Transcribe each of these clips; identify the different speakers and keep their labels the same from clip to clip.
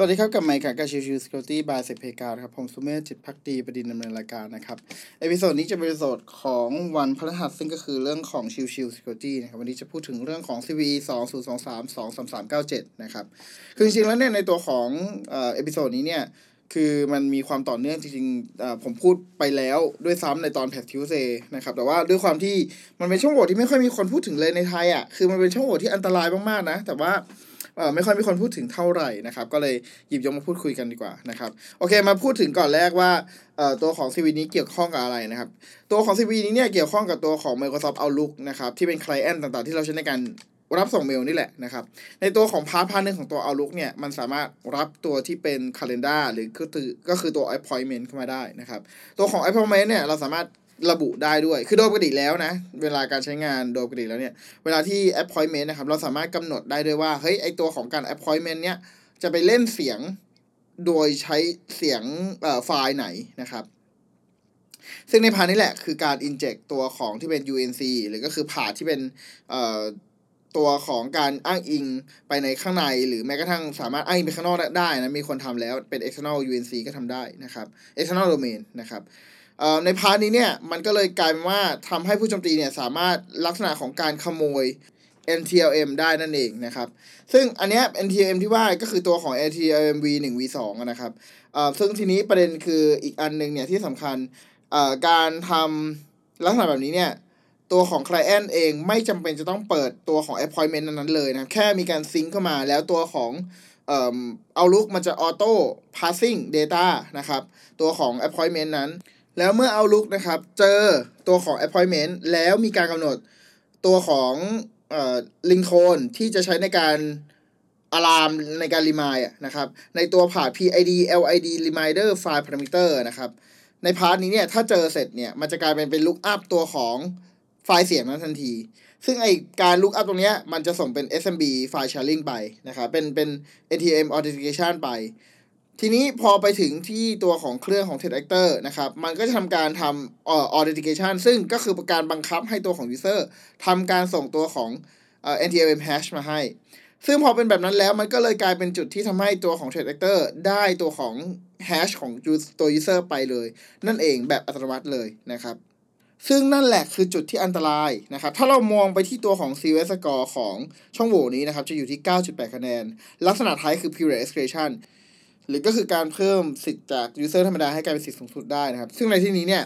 Speaker 1: สวัสดีครับกลับมากับ Chill Chill Security by SecPlayground ครับผมสุเมธจิตพักดีประดินดำเนินรายการนะครับ episode นี้จะเป็น episode ของวันพฤหัสซึ่งก็คือเรื่องของ Chill Chill Security นะครับวันนี้จะพูดถึงเรื่องของ CVE 2 0 2 3 2 3 3 9 7นะครับคือจริงๆแล้วเนี่ยในตัวของ episode นี้เนี่ยคือมันมีความต่อเนื่องจริงๆผมพูดไปแล้วด้วยซ้ำในตอน Patch Tuesday นะครับแต่ว่าด้วยความที่มันเป็นช่องโหว่ที่ไม่ค่อยมีคนพูดถึงเลยในไทยอะคือมันเป็นช่องโหว่ที่อันตรายมากๆนะแต่ว่า ไม่ค่อยมีคนพูดถึงเท่าไหร่นะครับ ก็เลยหยิบยกมาพูดคุยกันดีกว่านะครับ โอเค มาพูดถึงก่อนแรกว่าเอ่อตัวของ CV นี้เกี่ยวข้องกับอะไรนะครับ ตัวของ CV นี้เนี่ยเกี่ยวข้องกับตัวของ Microsoft Outlook นะครับ ที่เป็น client ต่างๆ ที่เราใช้ในการรับส่งเมลนี่แหละนะครับ ในตัวของ part part นึงของตัว Outlook เนี่ย มันสามารถรับตัวที่เป็น Calendar หรือก็คือก็คือตัว Appointment เข้ามาได้นะครับ ตัวของ Appointment เนี่ยเราสามารถ ระบุได้ด้วย คือโดยปกติแล้วนะ เวลาการใช้งานโดยปกติแล้วเนี่ย เวลาที่ appointment นะครับ เราสามารถกำหนดได้ด้วยว่า เฮ้ย ไอตัวของการ appointment เนี่ย จะไปเล่นเสียง โดยใช้เสียงไฟล์ไหนนะครับ ซึ่งในพานี้แหละ คือการ inject ตัวของที่เป็น UNC หรือก็คือผ่าที่เป็นตัวของการอ้างอิงไปในข้างใน หรือแม้กระทั่งสามารถอ้างอิงไปข้างนอกได้นะ มีคนทำแล้วเป็น external UNC ก็ทำได้นะครับ external domain นะครับ ในพาร์ทนี้เนี่ยมันก็เลยกลายเป็นว่าทำให้ผู้โจมตีเนี่ยสามารถลักษณะของการขโมย NTLM ได้นั่นเองนะครับ ซึ่งอันนี้ NTLM ที่ว่าก็คือตัวของ NTLM V1 V2 นะครับซึ่งทีนี้ประเด็นคืออีกอันหนึ่งเนี่ยที่สำคัญการทำลักษณะแบบนี้เนี่ยตัวของ Client เองไม่จำเป็นจะต้องเปิดตัวของ Appointment นั้นเลยนะ แค่มีการซิงก์เข้ามาแล้วตัวของเอาลุกมันจะ Auto Passing Data นะครับ ตัวของ Appointment นั้น แล้วเมื่อ Outlook นะครับ เจอตัวของ appointment แล้วมีการกำหนดตัวของลิงโคนที่จะใช้ในการ alarm ในการ remind นะครับ ในตัวผ่า PID LID reminder file parameter นะครับ ใน part นี้เนี่ย ถ้าเจอเสร็จเนี่ย มันจะกลายเป็นเป็น lookup ตัวของไฟล์เสียงนั้นทันที ซึ่งไอการ lookup ตรงนี้มันจะส่งเป็น SMB file sharing ไปนะครับ เป็นเป็น ATM authentication ไป ทีนี้พอไปถึงที่ตัวของเครื่องของ t e d Actor นะครับ มันก็จะทำการทำเอ่อ authentication ซึ่งก็คือการบังคับให้ตัวของ user ทำการส่งตัวของเอ่อ NTLM hash มาให้ ซึ่งพอเป็นแบบนั้นแล้วมันก็เลยกลายเป็นจุดที่ทำให้ตัวของ t e d Actor ได้ตัวของ hash ของตัว user ไปเลย นั่นเองแบบอัตโนมัติเลยนะครับ ซึ่งนั่นแหละคือจุดที่อันตรายนะครับ ถ้าเรามองไปที่ตัวของ CVS score ของช่องโหว่นี้นะครับ จะอยู่ที่ 9.8 คะแนน ลักษณะท้ายคือ privilege escalation หรือก็คือการเพิ่มสิทธิ์จาก user ธรรมดาให้กลายเป็นสิทธิ์สูงสุดได้นะครับ ซึ่งในที่นี้เนี่ย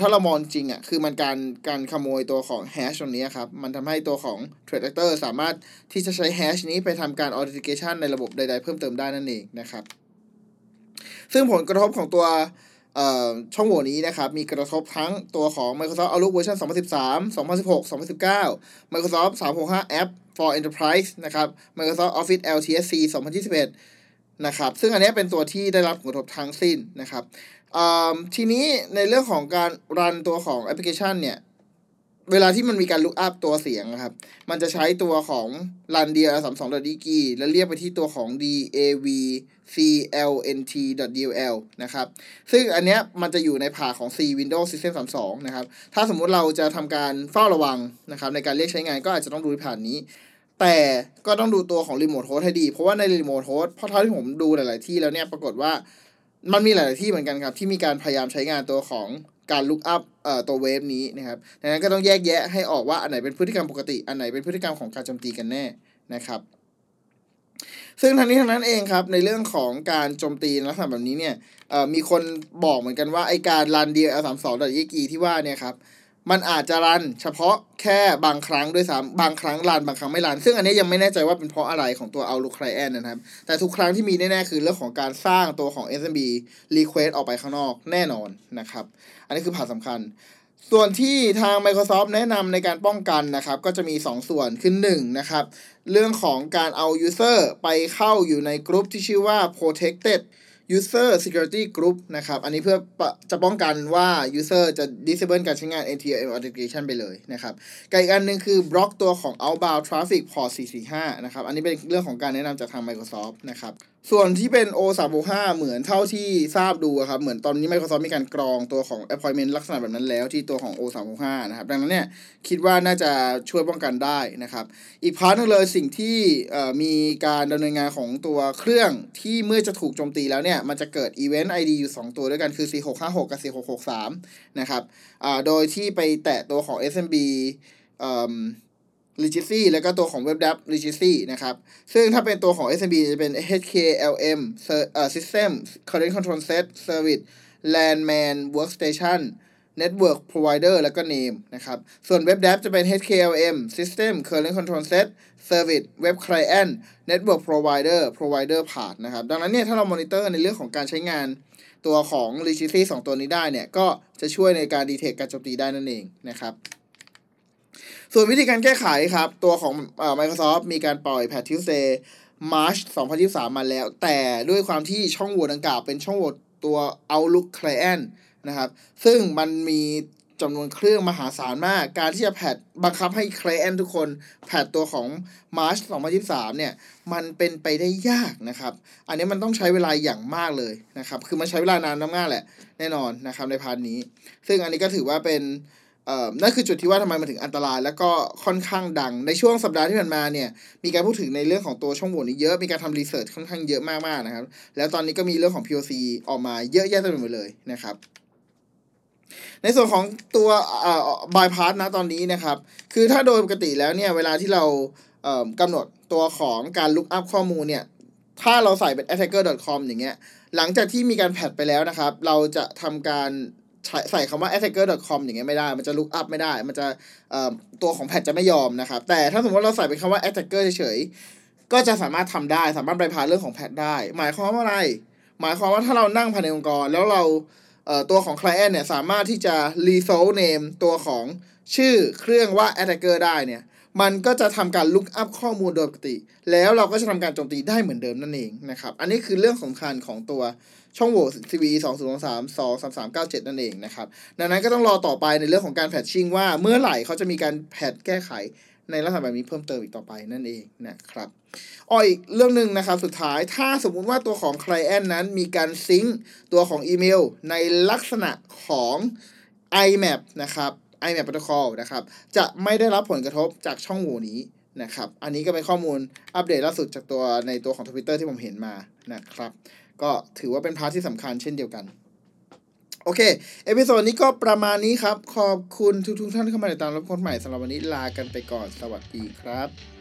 Speaker 1: ถ้าเรามองจริงอะคือมันการการขโมยตัวของ hash ตรงนี้ครับ มันทำให้ตัวของ Threat Actor สามารถที่จะใช้ hash นี้ไปทำการ authentication ในระบบใด ๆ เพิ่มเติมได้นั่นเองนะครับ ซึ่งผลกระทบของตัวช่องโหว่นี้นะครับ มีกระทบทั้งตัวของ Microsoft Outlook เวอร์ชัน2013 2016 2019 Microsoft 365 App for Enterprise นะครับ Microsoft Office LTSC 2021 นะครับ ซึ่งอันนี้เป็นตัวที่ได้รับผลกระทบทั้งสิ้นนะครับทีนี้ในเรื่องของการรันตัวของแอปพลิเคชันเนี่ย เวลาที่มันมีการลุกอัพตัวเสียงครับ มันจะใช้ตัวของ run d l 3 2 d g แล้วเรียกไปที่ตัวของ dav clnt dll นะครับ ซึ่งอันเนี้ยมันจะอยู่ในผ่าของ c windows system 32 นะครับ ถ้าสมมุติเราจะทำการเฝ้าระวังนะครับ ในการเรียกใช้งานก็อาจจะต้องดูผ่านนี้ แต่ก็ต้องดูตัวของรีโมทโฮสให้ดี เพราะว่าในรีโมทโฮสเพราะเท่าที่ผมดูหลาย ๆ ที่แล้วเนี่ยปรากฏว่ามันมีหลาย ๆ ที่เหมือนกันครับ ที่มีการพยายามใช้งานตัวของการลุกอัพเอ่อตัวเวฟนี้นะครับดังนั้นก็ต้องแยกแยะให้ออกว่าอันไหนเป็นพฤติกรรมปกติ อันไหนเป็นพฤติกรรมของการโจมตีกันแน่นะครับซึ่งทั้งนี้ทั้งนั้นเองครับในเรื่องของการโจมตีลักษณะแบบนี้เนี่ยมีคนบอกเหมือนกันว่าไอการรัน DL32.exe ที่ว่าเนี่ยครับ มันอาจจะรันเฉพาะแค่บางครั้งด้วยซ้ำบางครั้งรันบางครั้งไม่รัน ซึ่งอันนี้ยังไม่แน่ใจว่าเป็นเพราะอะไรของตัว Outlook Client นะครับ แต่ทุกครั้งที่มีแน่ๆ คือเรื่องของการสร้างตัวของ SMB request ออกไปข้างนอกแน่นอนนะครับ อันนี้คือผ่านสำคัญ ส่วนที่ทาง Microsoft แนะนำในการป้องกันนะครับ ก็จะมี 2 ส่วนคือ1นะครับ เรื่องของการเอา user ไปเข้าอยู่ในกลุ่มที่ชื่อว่า protected user security group นะครับ อันนี้เพื่อจะป้องกันว่า user จะ disable การใช้งาน ATM authentication ไปเลยนะครับกับอีกอันหนึ่งคือบล็อกตัวของ outbound traffic port 445 นะครับ อันนี้เป็นเรื่องของการแนะนำจากทาง Microsoft นะครับส่วนที่เป็น O365 เหมือนเท่าที่ทราบดูอะครับ เหมือนตอนนี้ Microsoft มีการกรองตัวของ appointment ลักษณะแบบนั้นแล้วที่ตัวของ O365 นะครับ ดังนั้นเนี่ยคิดว่าน่าจะช่วยป้องกันได้นะครับ อีกพาร์ทนึงเลยสิ่งที่มีการดำเนินงานของตัวเครื่องที่เมื่อจะถูกโจมตีแล้วเนี่ย มันจะเกิด Event ID อยู่ 2 ตัวด้วยกันคือ 4656 กับ 4663 นะครับโดยที่ไปแตะตัวของ SMB เอ่อ Legacy แล้วก็ตัวของ Web App Legacy นะครับ ซึ่งถ้าเป็นตัวของ SMB จะเป็น HKLM System Current Control Set Service Landman Workstation Network Provider แล้วก็ Name นะครับ ส่วน Web App จะเป็น HKLM System Current Control Set Service Web Client Network Provider Provider Path นะครับ ดังนั้นเนี่ยถ้าเรามอนิเตอร์ในเรื่องของการใช้งานตัวของ Legacy 2 ตัวนี้ได้เนี่ย ก็จะช่วยในการดีเทคการโจมตีได้นั่นเองนะครับ ส่วนวิธีการแก้ไขครับ ตัวของเอ่อ Microsoft มีการปล่อยแพท Tuesday March 2023 มาแล้ว แต่ด้วยความที่ช่องโหว่ดังกล่าวเป็นช่องโหว่ตัว Outlook Client นะครับ ซึ่งมันมีจำนวนเครื่องมหาศาลมาก การที่จะ patch บังคับให้ Client ทุกคน patch ตัวของ March 2023 เนี่ย มันเป็นไปได้ยากนะครับ อันนี้มันต้องใช้เวลาอย่างมากเลยนะครับ คือมันใช้เวลานานมากแหละ แน่นอนนะครับใน part นี้ ซึ่งอันนี้ก็ถือว่าเป็น นั่นคือจุดที่ว่าทำไมมันถึงอันตราย แล้วก็ค่อนข้างดัง ในช่วงสัปดาห์ที่ผ่านมาเนี่ย มีการพูดถึงในเรื่องของตัวช่องโหว่นี้เยอะ มีการทำ research ค่อนข้างเยอะมากๆนะครับ แล้วตอนนี้ก็มีเรื่องของ POC ออกมาเยอะแยะเต็มไปหมดเลยนะครับ ในส่วนของตัวอ่อบายพาสนะตอนนี้นะครับ คือถ้าโดยปกติแล้วเนี่ยเวลาที่เรากำหนดตัวของการลุกอัพข้อมูลเนี่ย ถ้าเราใส่เป็น attacker.com อย่างเงี้ย หลังจากที่มีการแพทไปแล้วนะครับ เราจะทำการ ใส่คำว่า attacker.com อย่างเงี้ยไม่ได้ มันจะ look up ไม่ได้ มันจะตัวของแพทจะไม่ยอมนะครับ แต่ถ้าสมมติเราใส่เป็นคำว่า attacker เฉยๆ ก็จะสามารถทำได้ สามารถไปพาเรื่องของแพทได้ หมายความว่าอะไร หมายความว่าถ้าเรานั่งภายในองค์กร แล้วเราตัวของ client เนี่ยสามารถที่จะ resolve name ตัวของชื่อเครื่องว่า attacker ได้เนี่ย มันก็จะทำการ look up ข้อมูลโดยปกติ แล้วเราก็จะทำการโจมตีได้เหมือนเดิมนั่นเองนะครับ อันนี้คือเรื่องสำคัญของตัวช่องโหว่ CVE 2 0 2 3 2 3 3 9 7 นั่นเองนะครับ ดังนั้นก็ต้องรอต่อไปในเรื่องของการแพทชิ่งว่าเมื่อไหร่เขาจะมีการแพทแก้ไขในลักษณะแบบนี้เพิ่มเติมอีกต่อไปนั่นเองนะครับอ๋ออีกเรื่องหนึ่งนะครับสุดท้ายถ้าสมมุติว่าตัวของ Client นั้นมีการ sync ตัวของอีเมลในลักษณะของ IMAP นะครับ IMAP protocol นะครับ จะไม่ได้รับผลกระทบจากช่องโหว่นี้นะครับ อันนี้ก็เป็นข้อมูลอัปเดตล่าสุดจากตัวในตัวของ Twitter ที่ผมเห็นมานะครับ ก็ถือว่าเป็น part ที่สำคัญเช่นเดียวกัน โอเค episode นี้ก็ประมาณนี้ครับ ขอบคุณทุกๆท่านที่เข้ามาติดตามรับคนใหม่สำหรับวันนี้ลากันไปก่อน สวัสดีครับ